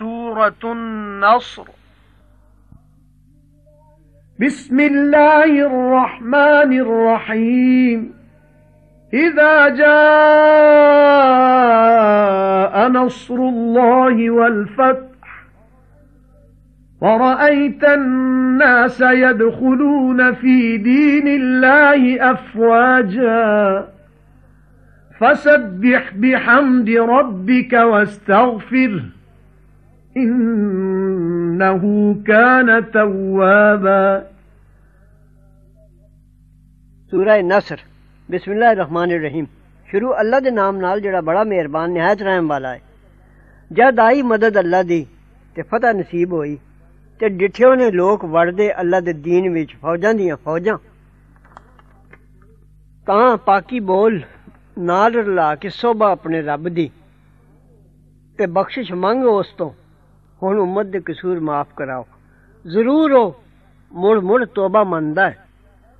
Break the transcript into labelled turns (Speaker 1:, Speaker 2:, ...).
Speaker 1: سورة النصر.
Speaker 2: بسم الله الرحمن الرحيم. إذا جاء نصر الله والفتح ورأيت الناس يدخلون في دين الله أفواجا فسبح بحمد ربك واستغفره. إنه كان توابا
Speaker 3: ਸੂਰਾ ਨਸਰ ਬਿਸਮਿਲ੍ਲਾਹਿਰ ਰਹਿਮਾਨਿਰ ਰਹੀਮ ਸ਼ੁਰੂ ਅੱਲਾ ਦੇ ਨਾਮ ਨਾਲ ਜਿਹੜਾ ਬੜਾ ਮਿਹਰਬਾਨ ਨਿਹਾਇਤ ਰਹਿਮ ਵਾਲਾ ਹੈ ਜਦ ਆਈ ਮਦਦ ਅੱਲਾ ਦੀ ਤੇ ਫਤਹ ਨਸੀਬ ਹੋਈ ਤੇ ਡਿਠਿਓ ਨੇ ਲੋਕ ਵੜਦੇ ਅੱਲਾ ਦੇ دین ਵਿੱਚ ਫੌਜਾਂ ਦੀਆਂ ਫੌਜਾਂ ਤਾਂ ਪਾਕੀ ਬੋਲ ਨਾਲ ਰਲਾ ਕੇ ਸੋਭਾ ਆਪਣੇ ਰੱਬ ਦੀ ਤੇ ਬਖਸ਼ਿਸ਼ ਮੰਗ ਉਸ ਤੋਂ ہوں امت دے قصور معاف کراؤ۔ ضرور ہو مڑ مڑ توبہ مند ہے۔